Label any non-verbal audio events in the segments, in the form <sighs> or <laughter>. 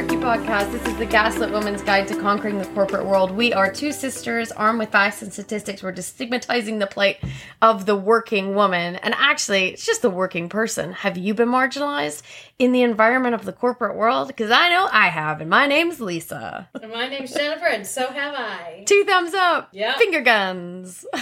Patriarchy Podcast. This is the Gaslit Woman's Guide to Conquering the Corporate World. We are two sisters armed with facts and statistics. We're destigmatizing the plight of the working woman. And actually, it's just the working person. Have you been marginalized in the environment of the corporate world? Because I know I have, and my name's Lisa. And my name's Jennifer, and so have I. Two thumbs up. Yeah. Finger guns. <laughs>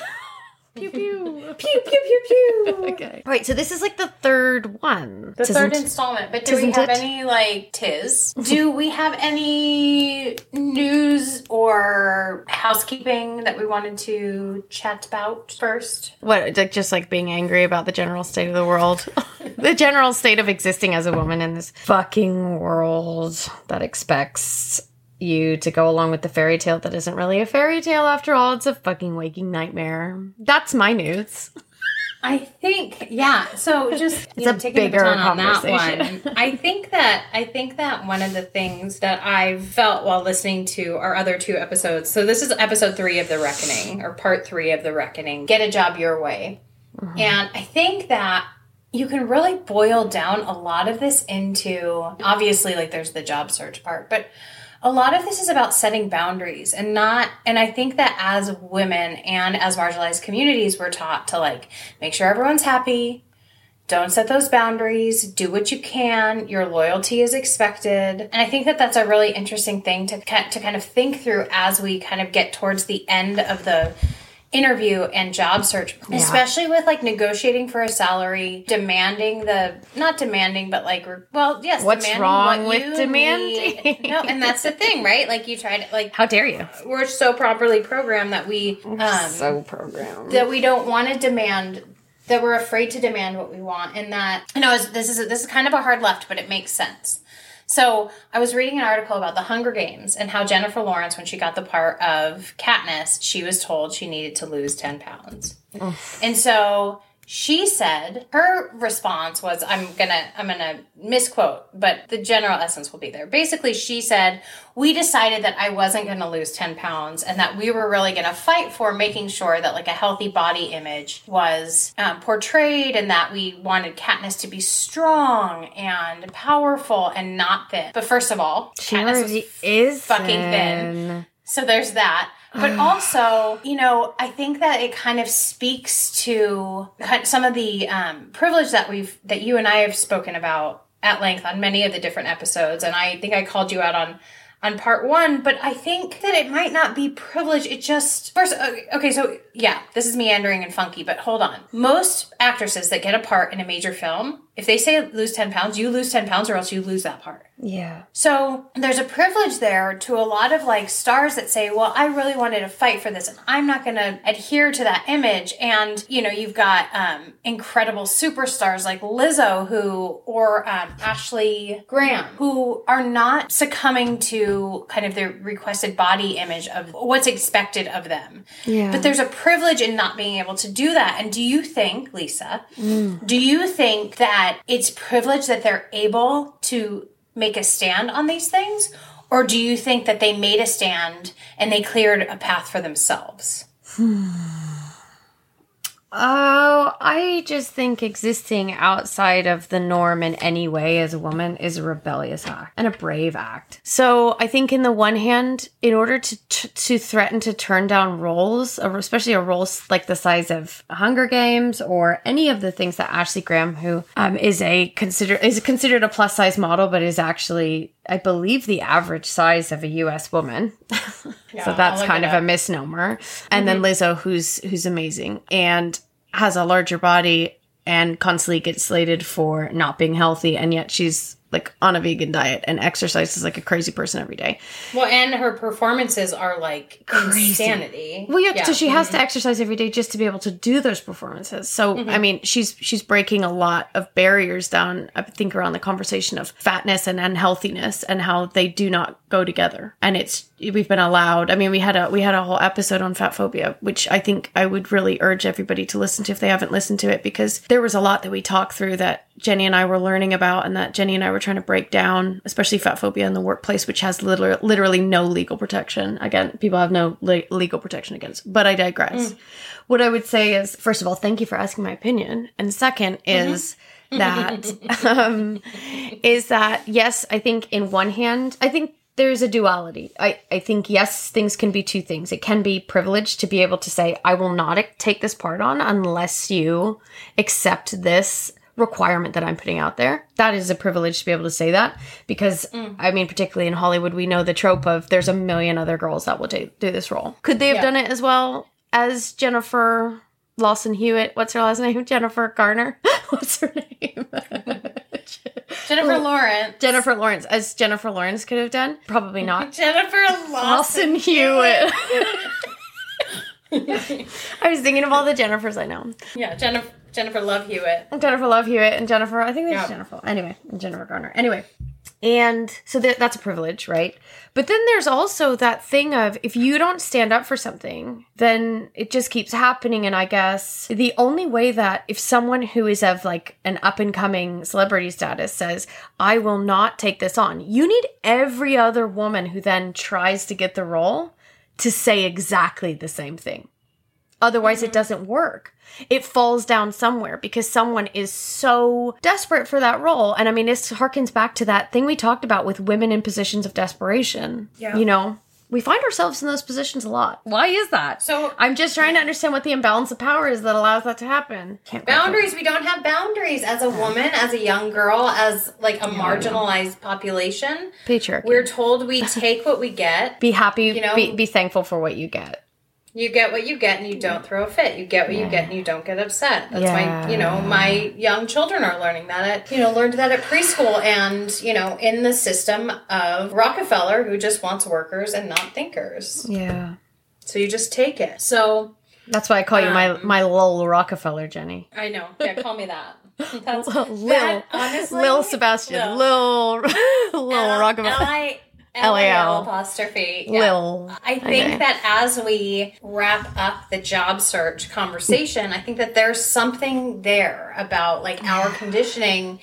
<laughs> pew pew. Pew pew pew <laughs> pew. Okay. All right, so this is like the third one. The Tisn't- third installment. But do we have it? any like tis? Do we have any news or housekeeping that we wanted to chat about first? What, like just like being angry about the general state of the world? <laughs> the general state of existing as a woman in this fucking world that expects you to go along with the fairy tale that isn't really a fairy tale after all. It's a fucking waking nightmare. That's my news. I think, yeah. So just It's a taking bigger on that conversation. one. I think that I think that one of the things that I've felt while listening to our other two episodes. So this is episode three of the Reckoning, or part three of the Reckoning. Get a job your way, mm-hmm. and I think that. You can really boil down a lot of this into obviously like there's the job search part, but a lot of this is about setting boundaries and not and i think that as women and as marginalized communities we're taught to like make sure everyone's happy. Don't set those boundaries. Do what you can. Your loyalty is expected. And i think that that's a really interesting thing to, to kind of think through as we kind of get towards the end of the interview and job search especially with like negotiating for a salary demanding the not demanding but like well yes What's demanding wrong what with you demanding? need. no and that's the thing right like you try to like How dare you? we're so properly programmed that we um so programmed. that we don't want to demand that we're afraid to demand what we want and that you know this is this is kind of a hard left but it makes sense so i was reading an article about the hunger games and how jennifer lawrence when she got the part of katniss she was told she needed to lose 10 pounds. And so she said her response was i'm gonna i'm gonna misquote but the general essence will be there basically she said we decided that i wasn't gonna lose 10 pounds and that we were really gonna fight for making sure that like a healthy body image was um, portrayed and that we wanted katniss to be strong and powerful and not thin but first of all She katniss was is fucking thin. so there's that. But <sighs> also, you know, I think that it kind of speaks to some of the um, privilege that we've that you and I have spoken about at length on many of the different episodes, and I think I called you out on on part one. But I think that it might not be privilege. It just first okay, okay. So yeah, this is meandering and funky, but hold on. Most actresses that get a part in a major film, if they say lose ten pounds, you lose ten pounds, or else you lose that part. Yeah. So there's a privilege there to a lot of like stars that say, well, I really wanted to fight for this and I'm not going to adhere to that image. And, you know, you've got um, incredible superstars like Lizzo who, or um, Ashley Graham, who are not succumbing to kind of the requested body image of what's expected of them. Yeah. But there's a privilege in not being able to do that. And do you think, Lisa, do you think that it's privilege that they're able to make a stand on these things? Or do you think that they made a stand and they cleared a path for themselves? Oh, I just think existing outside of the norm in any way as a woman is a rebellious act and a brave act. So I think, in the one hand, in order to to, to threaten to turn down roles, especially a role like the size of Hunger Games or any of the things that Ashley Graham, who um, is a consider is considered a plus size model, but is actually, I believe, the average size of a U.S. woman. <laughs> so that's kind of a misnomer. And then Lizzo, who's who's amazing and has a larger body and constantly gets slated for not being healthy, and yet she's like on a vegan diet and exercises like a crazy person every day. Well, and her performances are like insanity. Well, yeah, so she Mm-hmm. has to exercise every day just to be able to do those performances. So, Mm-hmm. I mean, she's she's breaking a lot of barriers down. I think around the conversation of fatness and unhealthiness and how they do not go together. And it's we've been allowed. I mean, we had a we had a whole episode on fat phobia, which I think I would really urge everybody to listen to if they haven't listened to it because there was a lot that we talked through that Jenny and I were learning about and that Jenny and I were trying to break down, especially fat phobia in the workplace, which has literally, literally no legal protection. Again, people have no le- legal protection against. But I digress. What I would say is, first of all, thank you for asking my opinion, and second is <laughs> that <laughs> um, is that yes, I think in one hand, I think there's a duality. I, I think yes, things can be two things. It can be privileged to be able to say, I will not take this part on unless you accept this requirement that I'm putting out there. That is a privilege to be able to say that because mm. I mean, particularly in Hollywood, we know the trope of there's a million other girls that will do, do this role. Could they have yeah. done it as well as Jennifer Lawson Hewitt? What's her last name? <laughs> Jennifer Garner. <laughs> What's her name? <laughs> Jennifer <laughs> Lawrence. Jennifer Lawrence, as Jennifer Lawrence could have done. Probably not. <laughs> Jennifer Lawson, Lawson Hewitt. <laughs> I was thinking of all the Jennifers I know. Yeah, Jennifer Jennifer Love Hewitt. Jennifer Love Hewitt and Jennifer. I think there's yeah. Jennifer. Anyway, Jennifer Garner. Anyway, and so that, that's a privilege, right? But then there's also that thing of if you don't stand up for something, then it just keeps happening. And I guess the only way that if someone who is of like an up and coming celebrity status says, I will not take this on, you need every other woman who then tries to get the role to say exactly the same thing. Otherwise, mm-hmm. it doesn't work. It falls down somewhere because someone is so desperate for that role. And I mean, this harkens back to that thing we talked about with women in positions of desperation. Yeah. You know, we find ourselves in those positions a lot. Why is that? So I'm just trying to understand what the imbalance of power is that allows that to happen. Can't boundaries. We don't have boundaries as a woman, as a young girl, as like a marginalized population. Patriarchy. We're told we take what we get. Be happy. You know, be, be thankful for what you get. You get what you get and you don't throw a fit. You get what yeah. you get and you don't get upset. That's yeah. why, you know, my young children are learning that at, you know, learned that at preschool and, you know, in the system of Rockefeller who just wants workers and not thinkers. Yeah. So you just take it. So that's why I call um, you my um, my Lil Rockefeller, Jenny. I know. Yeah, call me that. <laughs> That's Lil, that, honestly, Lil Sebastian, Lil <laughs> Lil Rockefeller. L-A-L apostrophe. Yeah. Lil. I think okay. that as we wrap up the job search conversation, I think that there's something there about like our <sighs> conditioning.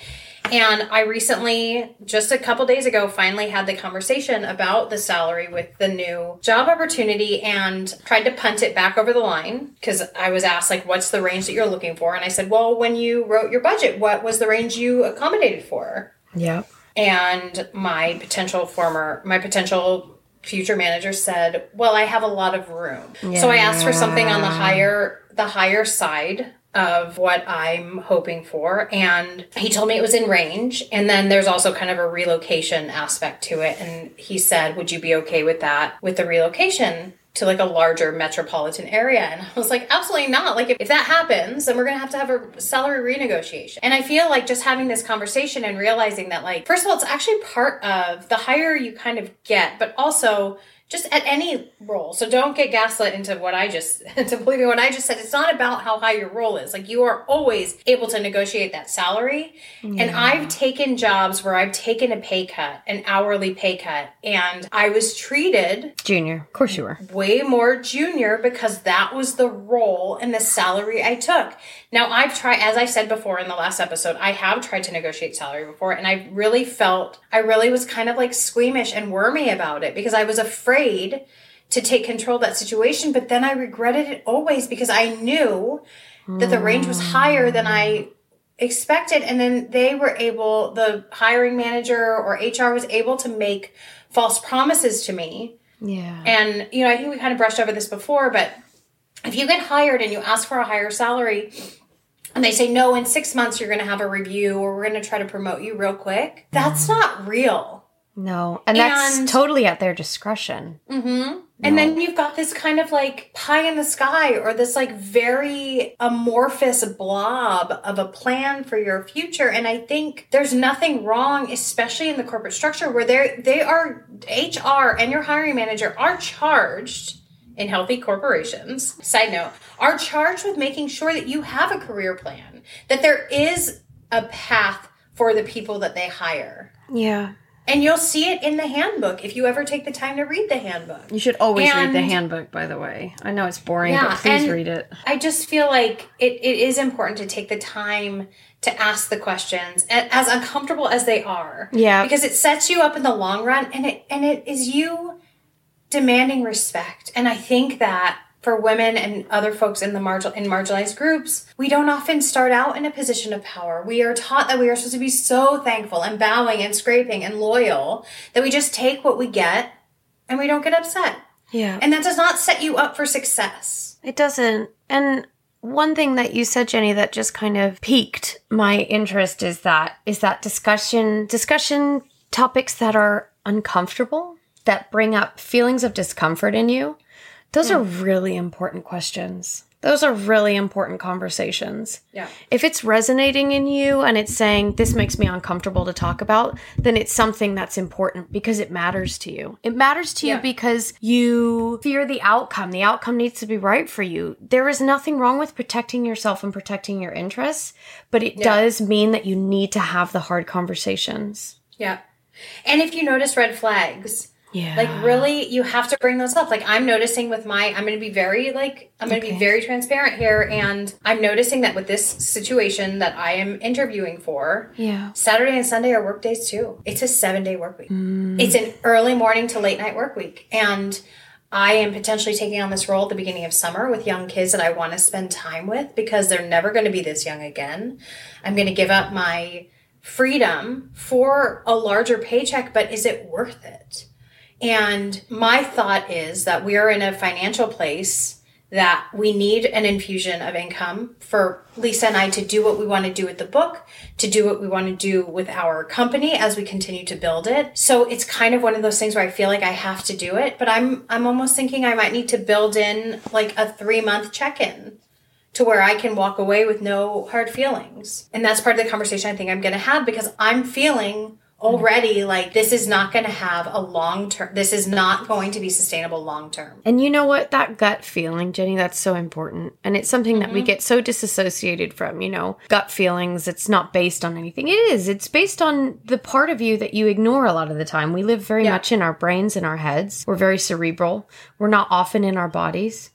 And I recently, just a couple days ago, finally had the conversation about the salary with the new job opportunity and tried to punt it back over the line because I was asked, like, what's the range that you're looking for? And I said, well, when you wrote your budget, what was the range you accommodated for? Yeah and my potential former my potential future manager said well i have a lot of room. Yeah. so i asked for something on the higher the higher side of what i'm hoping for. And he told me it was in range. And then there's also kind of a relocation aspect to it. And he said would you be okay with that with the relocation to like a larger metropolitan area. And I was like, absolutely not. Like, if, if that happens, then we're going to have to have a salary renegotiation. And I feel like just having this conversation and realizing that, like, first of all, it's actually part of the higher you kind of get, but also just at any role. So don't get gaslit into what I just <laughs> to believing what I just said. It's not about how high your role is. Like you are always able to negotiate that salary. Yeah. And I've taken jobs where I've taken a pay cut, an hourly pay cut, and I was treated junior. Of course you were. Way more junior because that was the role and the salary I took. Now I've tried as I said before in the last episode, I have tried to negotiate salary before and I really felt I really was kind of like squeamish and wormy about it because I was afraid to take control of that situation, but then I regretted it always because I knew that the range was higher than I expected. And then they were able, the hiring manager or HR was able to make false promises to me. Yeah. And, you know, I think we kind of brushed over this before, but if you get hired and you ask for a higher salary, and they say, no, in six months you're going to have a review or we're going to try to promote you real quick, that's not real. No, and, and that's totally at their discretion. Mm-hmm. No. And then you've got this kind of like pie in the sky or this like very amorphous blob of a plan for your future. And I think there's nothing wrong, especially in the corporate structure where they they are HR and your hiring manager are charged in healthy corporations. Side note, are charged with making sure that you have a career plan, that there is a path for the people that they hire. Yeah. And you'll see it in the handbook if you ever take the time to read the handbook. You should always and, read the handbook, by the way. I know it's boring, yeah, but please read it. I just feel like it, it is important to take the time to ask the questions, as uncomfortable as they are. Yeah. Because it sets you up in the long run and it and it is you demanding respect. And I think that for women and other folks in the margin in marginalized groups, we don't often start out in a position of power. We are taught that we are supposed to be so thankful and bowing and scraping and loyal that we just take what we get and we don't get upset. Yeah. And that does not set you up for success. It doesn't. And one thing that you said, Jenny, that just kind of piqued my interest is that is that discussion discussion topics that are uncomfortable, that bring up feelings of discomfort in you. Those are hmm. really important questions. Those are really important conversations. Yeah. If it's resonating in you and it's saying, this makes me uncomfortable to talk about, then it's something that's important because it matters to you. It matters to you because you fear the outcome. The outcome needs to be right for you. There is nothing wrong with protecting yourself and protecting your interests, but it does mean that you need to have the hard conversations. Yeah. And if you notice red flags, Yeah. like really you have to bring those up like i'm noticing with my i'm going to be very like i'm going to Okay. be very transparent here and i'm noticing that with this situation that i am interviewing for yeah. saturday and sunday are work days too it's a seven day work week Mm. it's an early morning to late night work week and i am potentially taking on this role at the beginning of summer with young kids that i want to spend time with because they're never going to be this young again i'm going to give up my freedom for a larger paycheck but is it worth it and my thought is that we are in a financial place that we need an infusion of income for Lisa and I to do what we want to do with the book, to do what we want to do with our company as we continue to build it. So it's kind of one of those things where I feel like I have to do it, but I'm I'm almost thinking I might need to build in like a 3-month check-in to where I can walk away with no hard feelings. And that's part of the conversation I think I'm going to have because I'm feeling already like this is not going to have a long term this is not going to be sustainable long term. And you know what? That gut feeling, Jenny, that's so important. And it's something that we mm-hmm. get so disassociated from, you know, gut feelings. It's not based on anything. It is. It's based on the part of you that you ignore a lot of the time. We live very Yeah. much in our brains and our heads. We're very cerebral. We're not often in our bodies.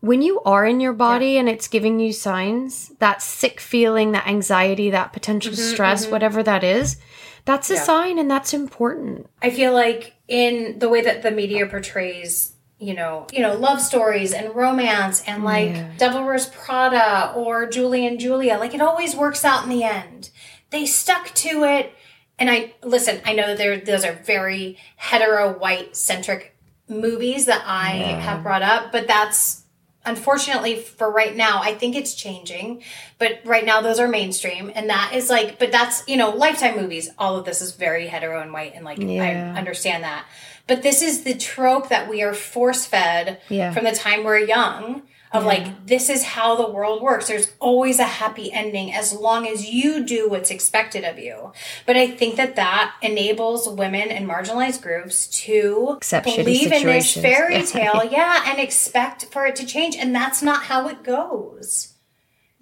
When you are in your body and it's giving you signs, that sick feeling, that anxiety, that potential mm-hmm, stress, mm-hmm. whatever that is, that's a Yeah. sign and that's important. I feel like in the way that the media portrays you know, you know, love stories and romance and like Yeah. Devil Wears Prada or Julie and Julia, like it always works out in the end. They stuck to it. And I listen, I know that there those are very hetero white centric movies that I have brought up, but that's unfortunately for right now i think it's changing but right now those are mainstream and that is like but that's you know lifetime movies all of this is very hetero and white and like Yeah. i understand that but this is the trope that we are force fed Yeah. from the time we're young of like this is how the world works there's always a happy ending as long as you do what's expected of you but i think that that enables women and marginalized groups to Accept believe in this <laughs> fairy tale yeah and expect for it to change and that's not how it goes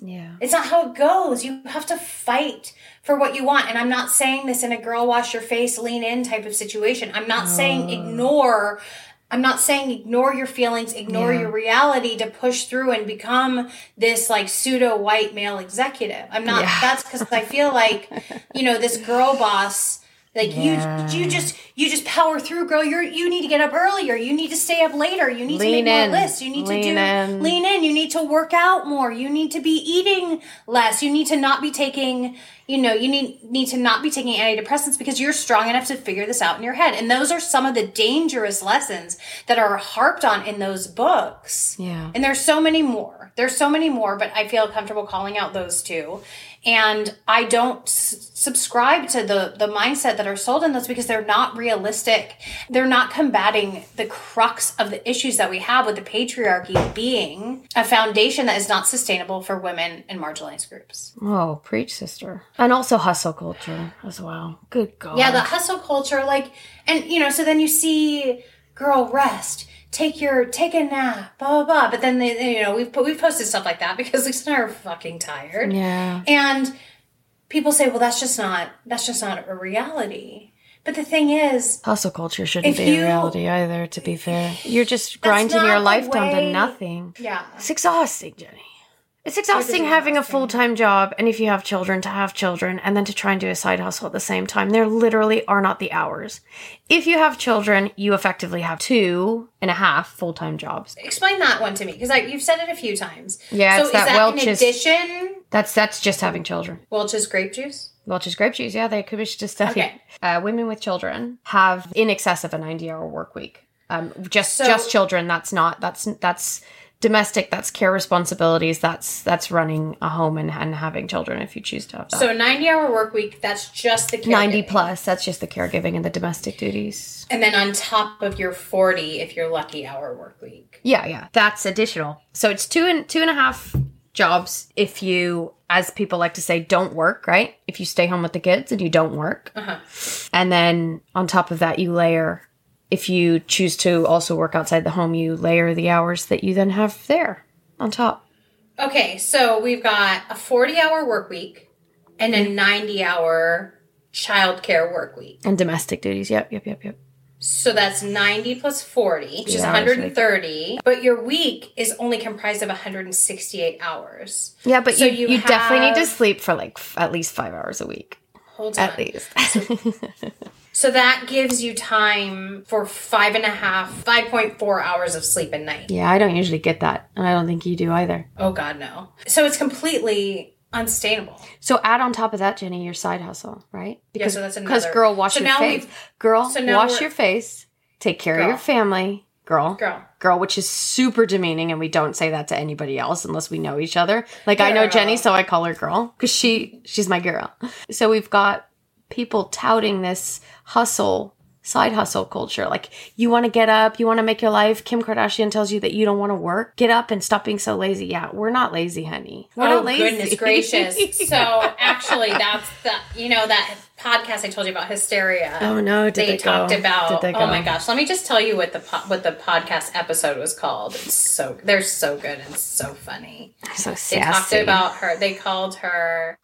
Yeah. it's not how it goes. You have to fight for what you want. And I'm not saying this in a girl wash your face, lean in type of situation. I'm not saying ignore. I'm not saying ignore your feelings, ignore Yeah. your reality to push through and become this like pseudo white male executive. I'm not, Yeah. that's because I feel like, <laughs> you know, this girl boss, like Yeah. you, you just, you just power through, girl. You're, you need to get up earlier. You need to stay up later. You need Lean to make in. more lists. You need Lean to do, in. lean in. You need to work out more. You need to be eating less. You need to not be taking, you know, you need need to not be taking antidepressants because you're strong enough to figure this out in your head. And those are some of the dangerous lessons that are harped on in those books. Yeah. And there's so many more. There's so many more, but I feel comfortable calling out those two. And I don't s- subscribe to the the mindset that are sold in those because they're not realistic. They're not combating the crux of the issues that we have with the patriarchy being a foundation that is not sustainable for women and marginalized groups. Oh, preach, sister. And also hustle culture as well. Good God. Yeah, the hustle culture, like, and you know, so then you see, girl, rest, take your, take a nap, blah blah blah. But then they, they, you know, we've put, we've posted stuff like that <laughs> because Lisa and I are fucking tired, Yeah. and people say, well, that's just not, that's just not a reality. But the thing is, Hustle culture shouldn't be you- a reality either, to be fair. You're just grinding your life down to nothing. yeah, It's exhausting, Jenny. It's exhausting having a full time job, and if you have children, to have children, and then to try and do a side hustle at the same time. There literally are not the hours. If you have children, you effectively have two and a half full time jobs. Explain that one to me because you've said it a few times. Yeah, so it's is that that Welch's- in addition? That's that's just having children. Welch's grape juice. Welch's grape juice, yeah, they commissioned a study. Okay. <laughs> Uh, women with children have in excess of a ninety hour work week. Um, just So- just children. That's not that's that's domestic. That's care responsibilities. That's that's running a home and, and having children if you choose to have that. So ninety-hour work week. That's just the 90 caregiving. plus that's just the caregiving and the domestic duties and then on top of your forty, if you're lucky, hour work week. yeah yeah that's additional so it's two and two and a half jobs if you as people like to say don't work right if you stay home with the kids and you don't work Uh-huh. and then on top of that you layer if you choose to also work outside the home you layer the hours that you then have there on top Okay, so we've got a forty-hour work week and a ninety-hour childcare work week. and domestic duties yep yep yep yep So that's 90 plus 40, which is Yeah, 130. But your week is only comprised of 168 hours. yeah but So you, you you, definitely need to sleep for like f- at least five hours a week Hold on. at least So <laughs> that gives you time for five and a half, 5.4 hours of sleep a night. yeah i don't usually get that and i don't think you do either Oh, God, no. So it's completely unsustainable. So add on top of that, Jenny, your side hustle, right? Yeah, so that's another. because girl, wash So your now face. Girl, so now wash your face. Take care of your family. Girl. Girl. Girl, which is super demeaning, and we don't say that to anybody else unless we know each other. Like I know Jenny, so I call her girl because she she's my girl. So we've got people touting this hustle, side hustle culture. Like you want to get up, you want to make your life. Kim Kardashian tells you that you don't want to work. Get up and stop being so lazy. Yeah, we're not lazy, honey. We're oh, not lazy. goodness gracious. <laughs> So actually, that's the, you know, that podcast I told you about hysteria. Oh no! Did they they, talked go? about they oh my gosh let me just tell you what the po- what the podcast episode was called it's so they're so good and so funny So sassy. they talked about her they called her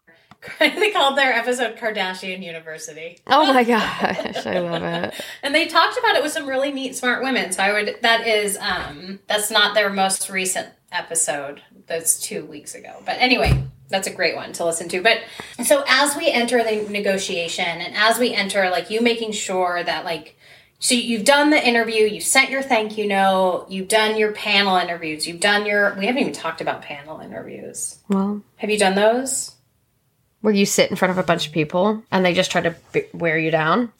<laughs> they called their episode kardashian university. Oh my gosh, I love it. <laughs> and they talked about it with some really neat smart women. So i would that is um that's not their most recent episode. That's two weeks ago. But anyway that's a great one to listen to. But so as we enter the negotiation and as we enter like you making sure that like so you've done the interview you sent your thank you note you've done your panel interviews you've done your we haven't even talked about panel interviews. Well, have you done those where you sit in front of a bunch of people and they just try to b- wear you down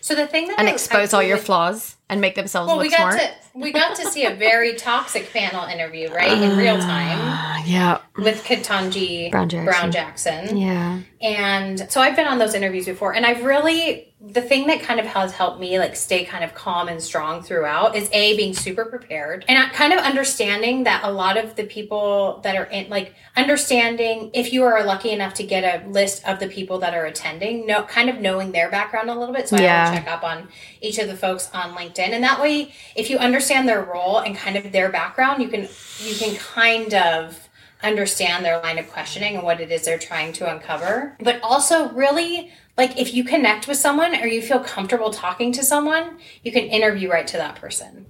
so the thing that and I- expose I all your flaws and make themselves well look we got smart. to we got to see a very <laughs> toxic panel interview right in real time Uh, yeah, with Ketanji Brown Jackson. Brown Jackson. yeah. And so I've been on those interviews before and I've really the thing that kind of has helped me like stay kind of calm and strong throughout is a being super prepared and kind of understanding that a lot of the people that are in like understanding if you are lucky enough to get a list of the people that are attending no kind of knowing their background a little bit so Yeah. I will check up on each of the folks on LinkedIn and that way if you understand their role and kind of their background you can you can kind of understand their line of questioning and what it is they're trying to uncover. But also, really, like if you connect with someone or you feel comfortable talking to someone, you can interview right to that person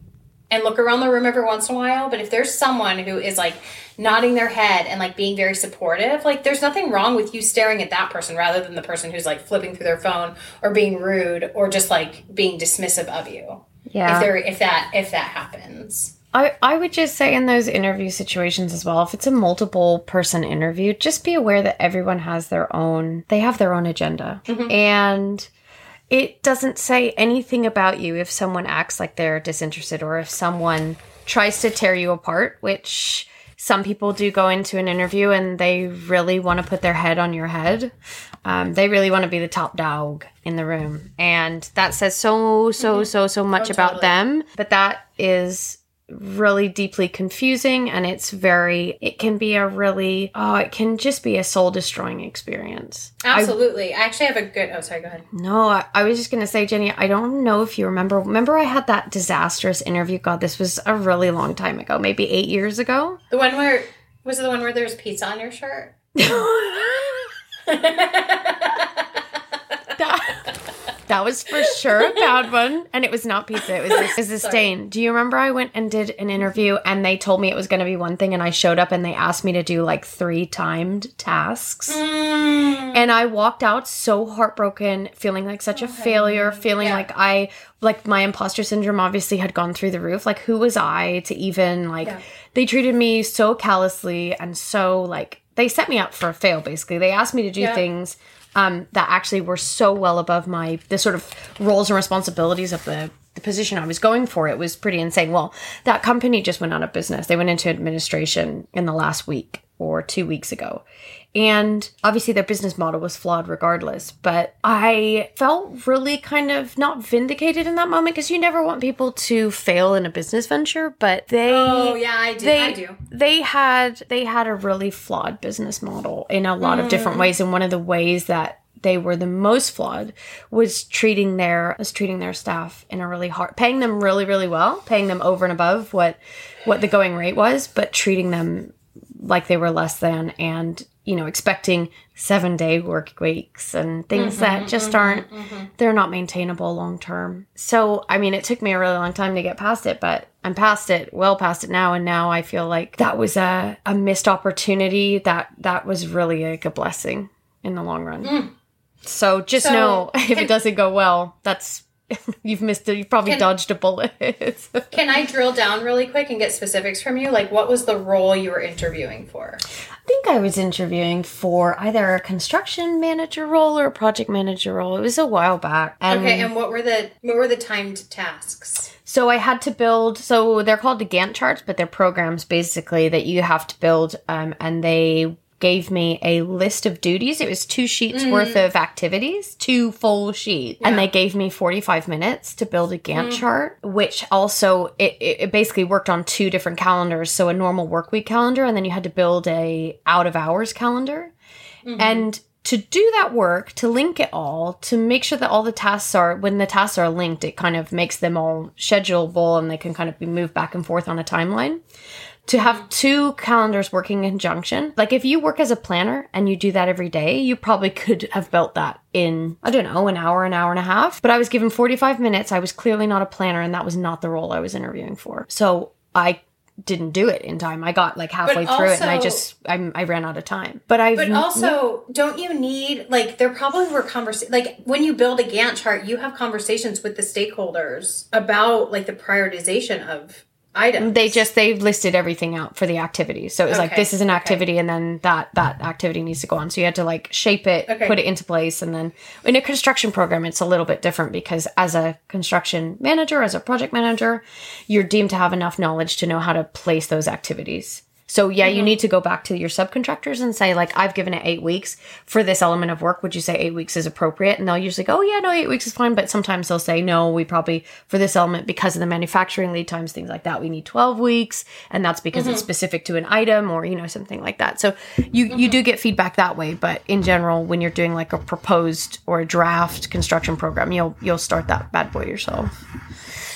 and look around the room every once in a while. But if there's someone who is like nodding their head and like being very supportive, like there's nothing wrong with you staring at that person rather than the person who's like flipping through their phone or being rude or just like being dismissive of you. Yeah. If there if that if that happens. I, I would just say in those interview situations as well, if it's a multiple person interview, just be aware that everyone has their own, they have their own agenda. Mm-hmm. And it doesn't say anything about you if someone acts like they're disinterested or if someone tries to tear you apart, which some people do go into an interview and they really want to put their head on your head. Um, they really want to be the top dog in the room. And that says so, so, so, so much about totally. them. But that is really deeply confusing and it's very it can be a really oh it can just be a soul destroying experience Absolutely. I, actually have a good oh sorry, go ahead. no I, I was just gonna say jenny i don't know if you remember remember i had that disastrous interview god this was a really long time ago maybe eight years ago The one where was it the one where there's pizza on your shirt? <laughs> <laughs> that, was for sure a bad one. And it was not pizza. It was a, it was a stain. Do you remember I went and did an interview and they told me it was going to be one thing and I showed up and they asked me to do like three timed tasks. Mm. And I walked out so heartbroken, feeling like such a failure, feeling Yeah. like I like my imposter syndrome obviously had gone through the roof. Like who was I to even like Yeah. they treated me so callously and so like they set me up for a fail basically. They asked me to do Yeah. things um, that actually were so well above my the sort of roles and responsibilities of the the position I was going for. It was pretty insane. Well, that company just went out of business. They went into administration in the last week or two weeks ago. And obviously their business model was flawed regardless. But I felt really kind of not vindicated in that moment because you never want people to fail in a business venture, but they Oh yeah, I do. they I do. they had they had a really flawed business model in a lot of Mm. different ways and one of the ways that they were the most flawed was treating their was treating their staff in a really hard paying them really really well paying them over and above what what the going rate was but treating them like they were less than and you know expecting seven day work weeks and things that mm-hmm, just mm-hmm, aren't mm-hmm. they're not maintainable long term. So i mean it took me a really long time to get past it but i'm past it well past it now and now i feel like that was a, a missed opportunity that that was really like a blessing in the long run. Mm. So just So, know <laughs> if can- it doesn't go well that's you've missed it you've probably Can- dodged a bullet <laughs> Can I drill down really quick and get specifics from you? Like, what was the role you were interviewing for? I think I was interviewing for either a construction manager role or a project manager role. It was a while back. And Okay, and what were the what were the timed tasks? so I had to build, so they're called the Gantt charts, but they're programs basically that you have to build. Um, and they gave me a list of duties. It was two sheets worth mm. of activities, two full sheets. And they gave me 45 minutes to build a Gantt mm. chart, which also, it, it it basically worked on two different calendars. So a normal work week calendar, and then you had to build a out of hours calendar. Mm-hmm. And to do that work, to link it all, to make sure that all the tasks are, when the tasks are linked, it kind of makes them all schedulable and they can kind of be moved back and forth on a timeline. To have two calendars working in conjunction, like if you work as a planner and you do that every day, you probably <laughs> could have built that in, I don't know, an hour, an hour and a half. But I was given 45 minutes. I was clearly not a planner and that was not the role I was interviewing for. So I didn't do it in time. I got like halfway through it and I just, I, I ran out of time. But I, But also, don't you need like there probably were conversations like when you build a Gantt chart, you have conversations with the stakeholders about like the prioritization of items. they just they've listed everything out for the activity so it was like this is an okay. activity and then that that activity needs to go on so you had to like shape it Okay. put it into place and then in a construction program it's a little bit different because as a construction manager as a project manager you're deemed to have enough knowledge to know how to place those activities so yeah Mm-hmm. you need to go back to your subcontractors and say like i've given it eight weeks for this element of work. Would you say eight weeks is appropriate? And they'll usually go oh yeah no eight weeks is fine. But sometimes they'll say no we probably for this element because of the manufacturing lead times things like that we need 12 weeks and that's because Mm-hmm. it's specific to an item or you know something like that. So you you do get feedback that way. But in general when you're doing like a proposed or a draft construction program you'll you'll start that bad boy yourself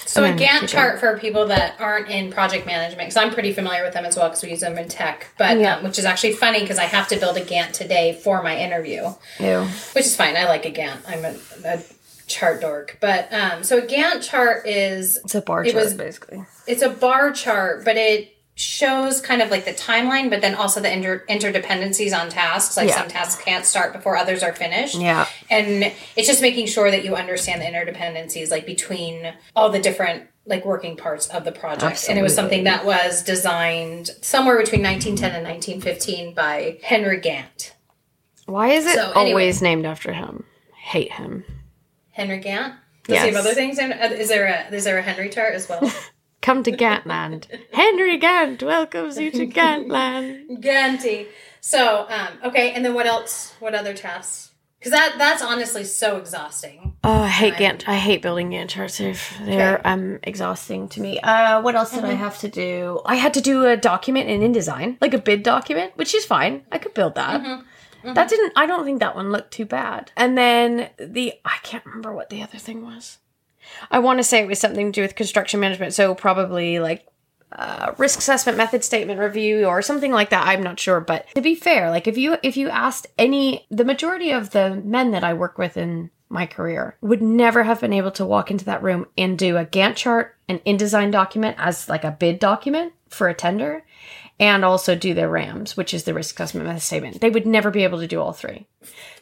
So a Gantt chart for people that aren't in project management, because I'm pretty familiar with them as well, because we use them in tech. But Yeah. um, which is actually funny because I have to build a Gantt today for my interview, Ew. which is fine. I like a Gantt. I'm a, a chart dork. But um, so a Gantt chart is it's a bar It chart was- basically it's a bar chart, but it shows kind of like the timeline, but then also the inter- interdependencies on tasks. Like Yeah. some tasks can't start before others are finished. Yeah. And it's just making sure that you understand the interdependencies, like between all the different like working parts of the project. And it was something that was designed somewhere between 1910 and 1915 by Henry Gantt. why is it So, anyway. always named after him hate him Henry Gantt. Does he have Yes. other things? In, uh, is there a is there a Henry chart as well? <laughs> Come to Gantland. Henry Gantt welcomes you to <laughs> Gantland. Ganty. So, um, okay, and then what else? What other tasks? Because that that's honestly so exhausting. Oh, I hate Gantt. I hate building Gantt charts. They're, Okay. um exhausting to me. Uh, what else did I have to do? I had to do a document in InDesign, like a bid document, which is fine. I could build that. That didn't. I don't think that one looked too bad. And then the I can't remember what the other thing was. I want to say it was something to do with construction management. So probably like uh, risk assessment method statement review or something like that i'm not sure but to be fair like if you if you asked any the majority of the men that i work with in my career would never have been able to walk into that room and do a Gantt chart, an InDesign document as like a bid document for a tender, and also do their RAMs, which is the risk assessment method statement. They would never be able to do all three.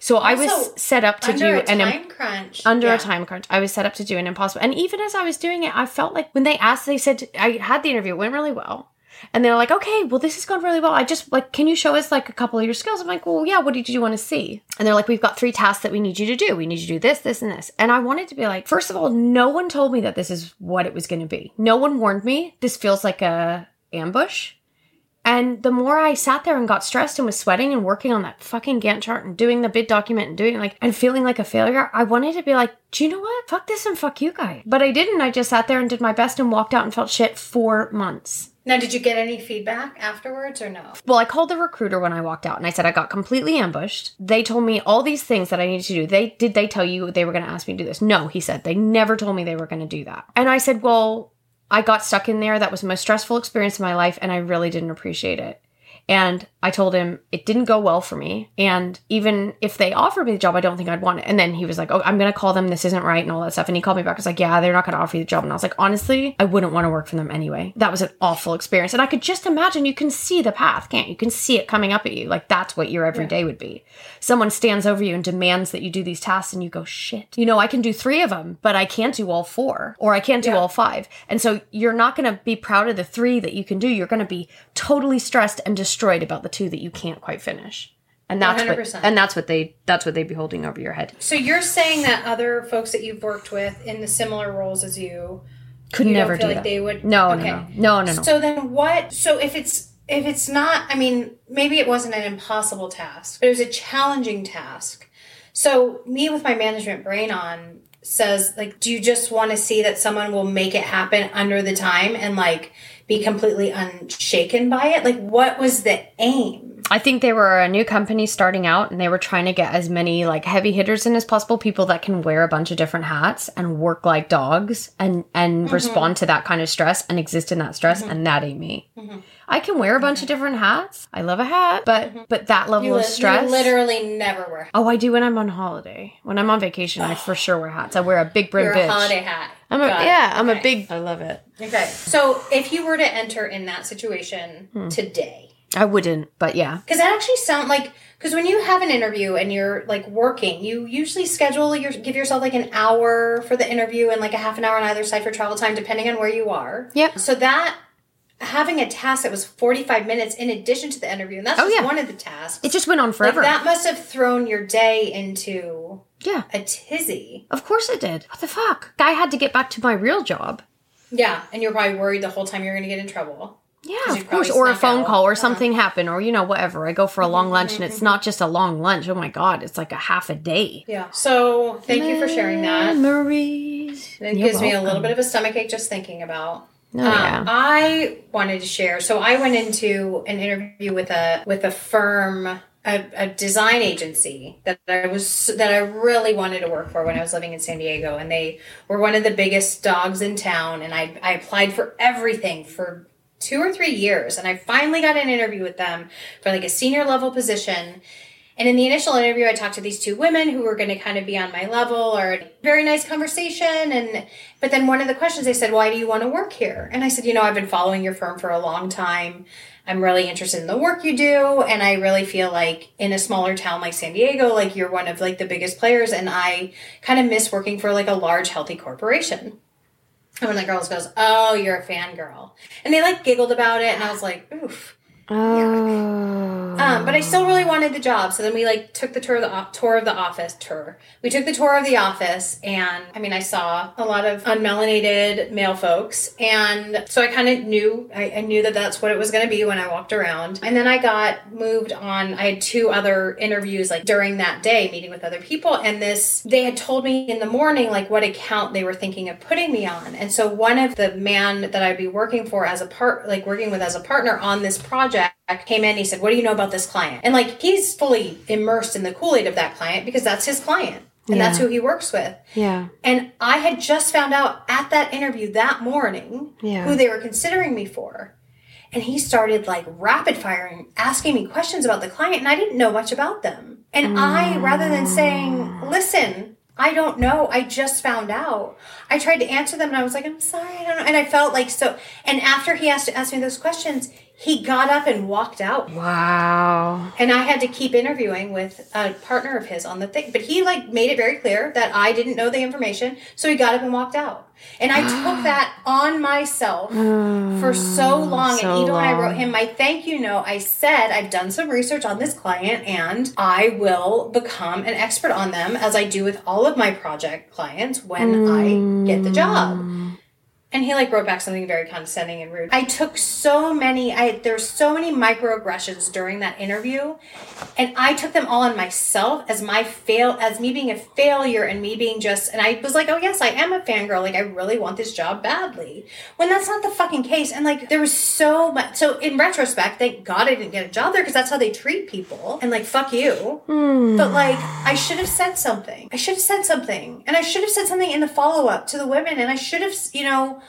So I was set up to Under do a an im- time crunch. under Yeah. a time crunch. I was set up to do an impossible. And even as I was doing it, I felt like when they asked, they said, I had the interview, it went really well. And they're like, okay, well, this has gone really well. I just like, can you show us like a couple of your skills? I'm like, well, yeah, what did you want to see? And they're like, we've got three tasks that we need you to do. We need you to do this, this, and this. And I wanted to be like, first of all, no one told me that this is what it was going to be. No one warned me. This feels like a ambush. And the more I sat there and got stressed and was sweating and working on that fucking Gantt chart and doing the bid document and doing like and feeling like a failure, I wanted to be like, do you know what? Fuck this and fuck you guys. But I didn't. I just sat there and did my best and walked out and felt shit for months. Now, did you get any feedback afterwards or no? Well, I called the recruiter when I walked out and I said I got completely ambushed. They told me all these things that I needed to do. They did they tell you they were going to ask me to do this? No, he said. They never told me they were going to do that. And I said, "Well, I got stuck in there. That was the most stressful experience of my life and I really didn't appreciate it." And I told him it didn't go well for me. And even if they offered me the job, I don't think I'd want it. And then he was like, Oh, I'm going to call them. This isn't right. And all that stuff. And he called me back. I was like, Yeah, they're not going to offer you the job. And I was like, Honestly, I wouldn't want to work for them anyway. That was an awful experience. And I could just imagine you can see the path, can't you? You can see it coming up at you. Like that's what your everyday would be. Someone stands over you and demands that you do these tasks and you go, Shit, you know, I can do three of them, but I can't do all four or I can't do Yeah. all five. And so you're not going to be proud of the three that you can do. You're going to be totally stressed and destroyed about the two that you can't quite finish. And that's what, 100%. and that's what they that's what they'd be holding over your head. So you're saying that other folks that you've worked with in the similar roles as you Could you never do like that. they would no, okay. no, no, no, no, no. So then what so if it's if it's not I mean, maybe it wasn't an impossible task, but it was a challenging task. So me with my management brain on says like do you just want to see that someone will make it happen under the time and like be completely unshaken by it? Like what was the aim? I think they were a new company starting out and they were trying to get as many like heavy hitters in as possible, people that can wear a bunch of different hats and work like dogs and and Mm-hmm. respond to that kind of stress and exist in that stress and that ain't me. Mm-hmm. I can wear a bunch of different hats. I love a hat, but but that level You, of stress you literally never wear Oh, I do when I'm on holiday. When I'm on vacation, I for sure wear hats. I wear a big brim your bitch. holiday hat. I'm a Got it. yeah, I'm a big I love it. Okay. So if you were to enter in that situation Hmm. today, I wouldn't, but yeah. because that actually sound like because when you have an interview and you're like working, you usually schedule your give yourself like an hour for the interview and like a half an hour on either side for travel time, depending on where you are. Yep. So that having a task that was 45 minutes in addition to the interview, and that's Oh, just yeah. one of the tasks. It just went on like forever. that must have thrown your day into yeah. a tizzy. Of course it did. What the fuck? Guy had to get back to my real job. Yeah, and you're probably worried the whole time you're going to get in trouble. Yeah, of course. Or a phone out. call or Uh-huh. something happened or, you know, whatever. I go for a long lunch and it's not just a long lunch. Oh my God. It's like a half a day. Yeah. So thank you for sharing that. Memories. It You're gives me a little bit of a stomach ache just thinking about. Oh, Um, yeah. I wanted to share. So I went into an interview with a with a firm, a, a design agency that I was that I really wanted to work for when I was living in San Diego, and they were one of the biggest dogs in town. And I I applied for everything for two or three years, and I finally got an interview with them for like a senior level position. And in the initial interview, I talked to these two women who were going to kind of be on my level or very nice conversation. And, but then one of the questions they said, why do you want to work here? And I said, you know, I've been following your firm for a long time. I'm really interested in the work you do. And I really feel like in a smaller town like San Diego, like you're one of like the biggest players. And I kind of miss working for like a large, healthy corporation. And one of the girls goes, oh, you're a fangirl. And they like giggled about it. And I was like, oof. Oh. Um, but I still really wanted the job. So then we like took the tour of the tour of the office tour. We took the tour of the office, and I mean, I saw a lot of unmelanated male folks, and so I kind of knew I, I knew that that's what it was going to be when I walked around. And then I got moved on. I had two other interviews like during that day, meeting with other people, and this they had told me in the morning like what account they were thinking of putting me on. And so one of the man that I'd be working for as a part, like working with as a partner on this project came in and he said what do you know about this client and like he's fully immersed in the kool-aid of that client because that's his client and that's who he works with Yeah. and i had just found out at that interview that morning Yeah. who they were considering me for and he started like rapid firing asking me questions about the client and i didn't know much about them and i rather than saying listen I don't know. I just found out. I tried to answer them and I was like, I'm sorry, I don't know. And I felt like so. And after he asked to ask me those questions, he got up and walked out. Wow. And I had to keep interviewing with a partner of his on the thing. But he like made it very clear that I didn't know the information. So he got up and walked out. And I took <gasps> that on myself <sighs> for so long. so and even when I wrote him my thank you note, I said, I've done some research on this client and I will become an expert on them as I do with all of my project clients when I get the job. Mm. And he like wrote back something very condescending and rude. I took so many I there were so many microaggressions during that interview and I took them all on myself as my fail as me being a failure and me being just and I was like, "Oh yes, I am a fangirl. Like I really want this job badly." When that's not the fucking case. And like there was so much so in retrospect, thank God I didn't get a job there because that's how they treat people. And like fuck you. Hmm. But like, I should have said something. I should have said something. And I should have said something in the follow up to the women. And I should have, you know,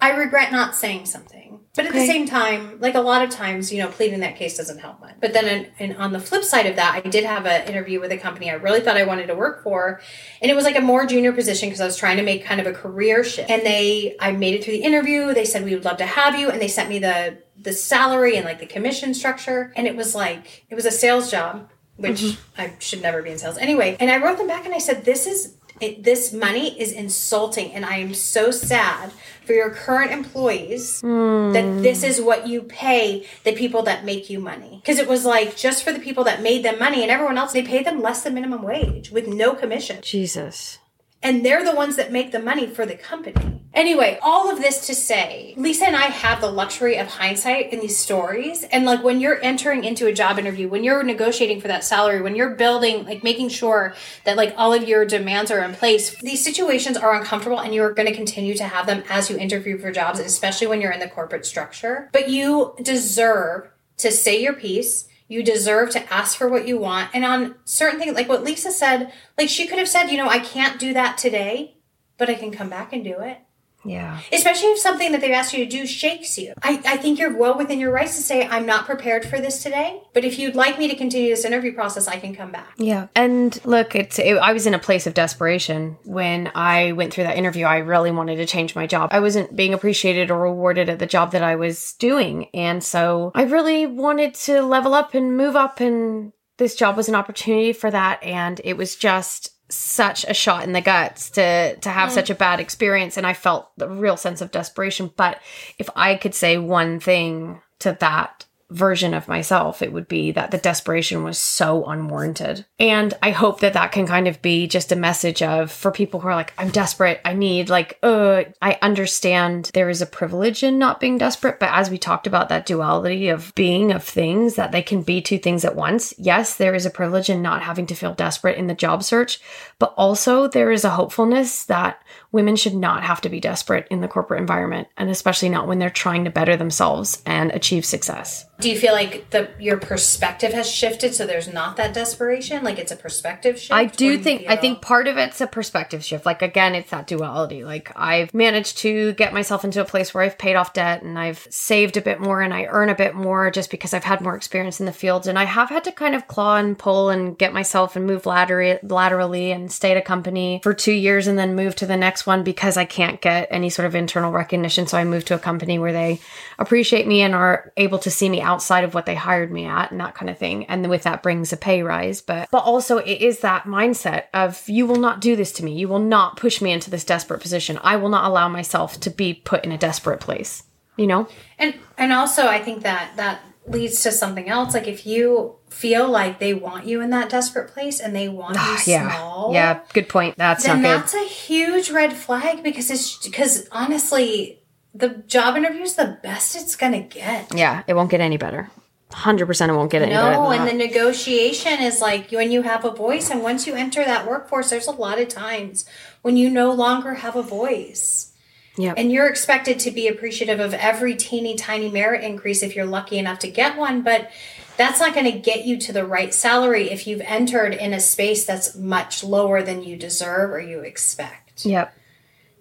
I regret not saying something. But at the same time, like a lot of times, you know, pleading that case doesn't help much. But then, on the flip side of that, I did have an interview with a company I really thought I wanted to work for, and it was like a more junior position because I was trying to make kind of a career shift. And they, I made it through the interview. They said we would love to have you, and they sent me the the salary and like the commission structure, and it was like it was a sales job, which mm-hmm. I should never be in sales anyway. And I wrote them back and I said, "This is." It, this money is insulting, and I am so sad for your current employees that hmm. this is what you pay the people that make you money. Because it was like just for the people that made them money, and everyone else, they paid them less than minimum wage with no commission. Jesus. And they're the ones that make the money for the company. Anyway, all of this to say, Lisa and I have the luxury of hindsight in these stories. And like when you're entering into a job interview, when you're negotiating for that salary, when you're building, like making sure that like all of your demands are in place, these situations are uncomfortable and you're going to continue to have them as you interview for jobs, especially when you're in the corporate structure. But you deserve to say your piece. You deserve to ask for what you want. And on certain things, like what Lisa said, like she could have said, you know, I can't do that today, but I can come back and do it. Yeah. Especially if something that they've asked you to do shakes you. I, I think you're well within your rights to say, I'm not prepared for this today, but if you'd like me to continue this interview process, I can come back. Yeah. And look, it's it, I was in a place of desperation when I went through that interview. I really wanted to change my job. I wasn't being appreciated or rewarded at the job that I was doing. And so I really wanted to level up and move up and this job was an opportunity for that and it was just such a shot in the guts to to have mm. such a bad experience and I felt the real sense of desperation. But if I could say one thing to that version of myself, it would be that the desperation was so unwarranted. And I hope that that can kind of be just a message of for people who are like, I'm desperate, I need, like, uh, I understand there is a privilege in not being desperate. But as we talked about that duality of being of things, that they can be two things at once. Yes, there is a privilege in not having to feel desperate in the job search, but also there is a hopefulness that women should not have to be desperate in the corporate environment, and especially not when they're trying to better themselves and achieve success. Do you feel like the your perspective has shifted so there's not that desperation? Like it's a perspective shift? I do think I think part of it's a perspective shift. Like again, it's that duality. Like I've managed to get myself into a place where I've paid off debt and I've saved a bit more and I earn a bit more just because I've had more experience in the fields and I have had to kind of claw and pull and get myself and move laterally, laterally and stay at a company for 2 years and then move to the next one because I can't get any sort of internal recognition so I moved to a company where they appreciate me and are able to see me outside of what they hired me at and that kind of thing. And with that brings a pay rise. But but also it is that mindset of you will not do this to me. You will not push me into this desperate position. I will not allow myself to be put in a desperate place. You know? And and also I think that that leads to something else. Like if you feel like they want you in that desperate place and they want you <sighs> yeah. small. yeah. Good point. That's Then not good. that's a huge red flag because it's because honestly, the job interview is the best it's gonna get. yeah it won't get any better 100% it won't get any better No, than and the negotiation is like when you have a voice, and once you enter that workforce, there's a lot of times when you no longer have a voice. Yep. And you're expected to be appreciative of every teeny tiny merit increase if you're lucky enough to get one, but that's not going to get you to the right salary if you've entered in a space that's much lower than you deserve or you expect. yep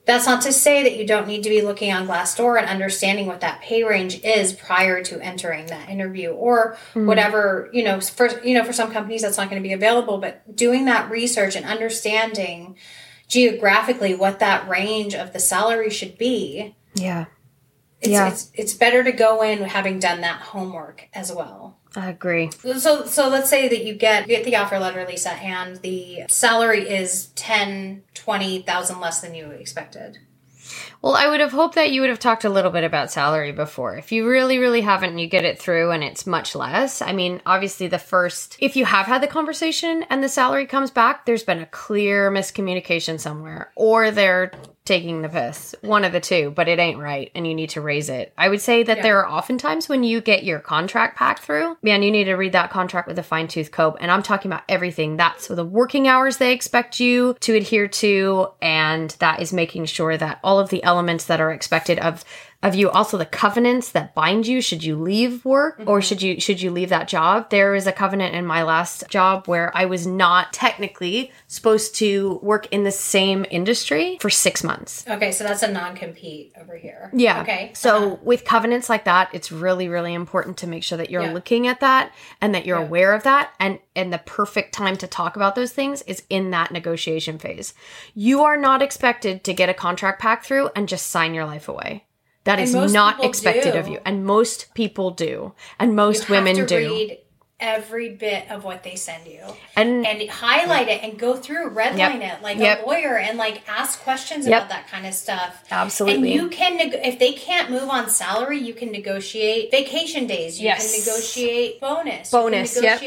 That's not to say that you don't need to be looking on Glassdoor and understanding what that pay range is prior to entering that interview or mm. whatever, you know, for you know, for some companies that's not going to be available, but doing that research and understanding geographically what that range of the salary should be. Yeah. It's, Yeah. it's it's better to go in having done that homework as well. I agree. So so let's say that you get you get the offer letter, Lisa, and the salary is ten, twenty thousand less than you expected. Well, I would have hoped that you would have talked a little bit about salary before. If you really, really haven't, you get it through and it's much less, I mean, obviously, the first, if you have had the conversation and the salary comes back, there's been a clear miscommunication somewhere, or they're taking the piss. One of the two, but it ain't right, and you need to raise it. I would say that Yeah. there are oftentimes when you get your contract packed through, man, you need to read that contract with a fine tooth comb. And I'm talking about everything. That's the working hours they expect you to adhere to, and that is making sure that all of the elements that are expected of of you also the covenants that bind you should you leave work or should you should you leave that job there is a covenant in my last job where i was not technically supposed to work in the same industry for six months Okay, so that's a non compete over here. yeah. Okay. So uh-huh. with covenants like that, it's really, really important to make sure that you're Yeah. looking at that and that you're Yeah. aware of that. And and the perfect time to talk about those things is in that negotiation phase. You are not expected to get a contract pack through and just sign your life away. That And is not expected do. of you. And most people do. And most you have women to do. read every bit of what they send you and and highlight it and go through redline it like Yep. a lawyer and like ask questions Yep. about that kind of stuff Absolutely. and you can neg- if they can't move on salary you can negotiate vacation days you Yes. can negotiate bonus Bonus, you yep.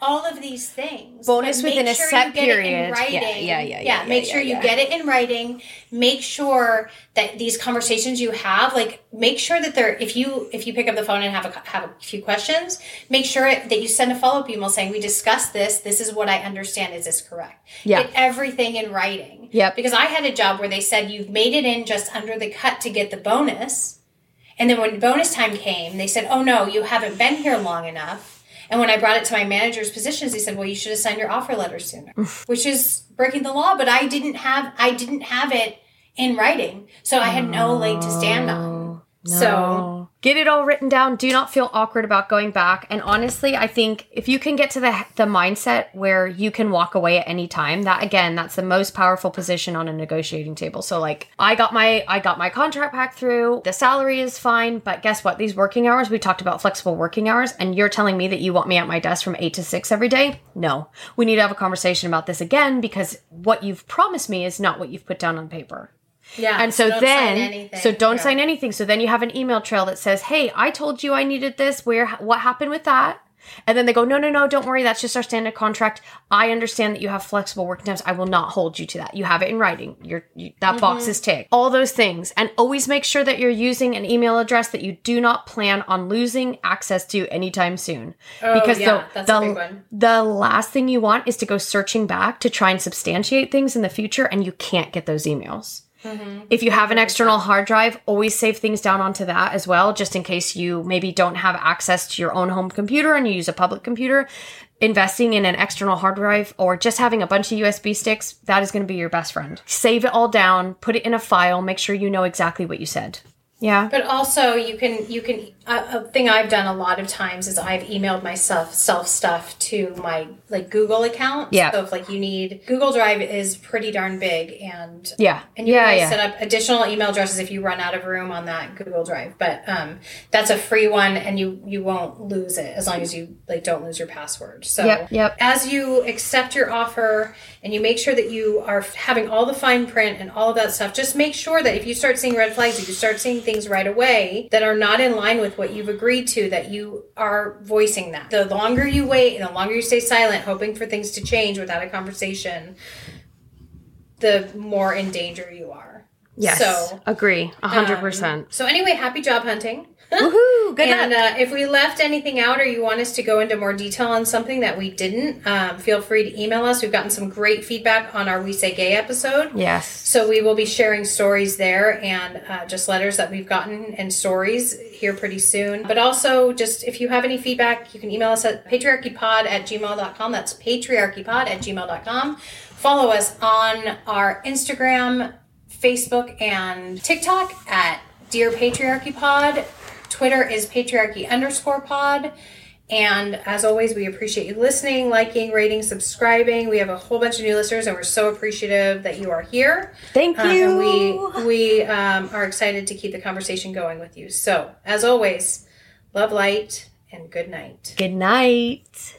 All of these things Bonus within a set you get it in period. Yeah, writing. yeah, yeah, yeah, make yeah, sure yeah. you get it in writing make sure that these conversations you have like make sure that they're if you if you pick up the phone and have a have a few questions make sure that you send a follow-up email saying we discussed this this is what i understand is this correct Yeah. get everything in writing Yep. because i had a job where they said you've made it in just under the cut to get the bonus and then when bonus time came they said oh no you haven't been here long enough and when I brought it to my manager's positions, they said, "Well, you should have signed your offer letter sooner," which is breaking the law. But I didn't have I didn't have it in writing, so I had no leg to stand on. Oh, so No. Get it all written down. Do not feel awkward about going back. And honestly, I think if you can get to the the mindset where you can walk away at any time, that again, that's the most powerful position on a negotiating table. So like, I got my I got my contract packed through. The salary is fine, but guess what? These working hours, we talked about flexible working hours, and you're telling me that you want me at my desk from 8 to 6 every day? No. We need to have a conversation about this again because what you've promised me is not what you've put down on paper. Yeah, And so don't then, so don't Yeah. sign anything. So then you have an email trail that says, "Hey, I told you I needed this. Where what happened with that?" And then they go, "No, no, no, don't worry. That's just our standard contract. I understand that you have flexible working times. I will not hold you to that. You have it in writing. You're you, that Mm-hmm. box is ticked. All those things, and always make sure that you're using an email address that you do not plan on losing access to anytime soon. Oh, because yeah, the that's a the, big one. the last thing you want is to go searching back to try and substantiate things in the future, and you can't get those emails. Mm-hmm. If you have an external hard drive, always save things down onto that as well, just in case you maybe don't have access to your own home computer and you use a public computer. Investing in an external hard drive or just having a bunch of USB sticks, that is going to be your best friend. Save it all down, put it in a file, make sure you know exactly what you said. Yeah. But also, you can you can a, a thing I've done a lot of times is I've emailed myself self stuff to my like Google account. Yeah. So if like you need Google Drive is pretty darn big and Yeah. and you yeah, can yeah. set up additional email addresses if you run out of room on that Google Drive. But um, that's a free one, and you you won't lose it as long as you like don't lose your password. So Yep, yep. as you accept your offer and you make sure that you are having all the fine print and all of that stuff, just make sure that if you start seeing red flags, if you start seeing things right away that are not in line with what you've agreed to, that you are voicing that. The longer you wait and the longer you stay silent, hoping for things to change without a conversation, the more in danger you are. Yes. So, agree. A hundred um, percent. So anyway, happy job hunting. Woohoo! <laughs> Good And uh, if we left anything out or you want us to go into more detail on something that we didn't, um, feel free to email us. We've gotten some great feedback on our We Say Gay episode. yes. So we will be sharing stories there and uh, just letters that we've gotten and stories here pretty soon. But also, just if you have any feedback, you can email us at patriarchypod at gmail.com. That's patriarchypod at gmail.com. Follow us on our Instagram, Facebook and TikTok at Dear Patriarchy Pod. Twitter is patriarchy underscore pod. And as always, we appreciate you listening, liking, rating, subscribing. We have a whole bunch of new listeners, and we're so appreciative that you are here. Thank Um, you. and we we um, are excited to keep the conversation going with you. So, as always, love, light, and good night. Good night.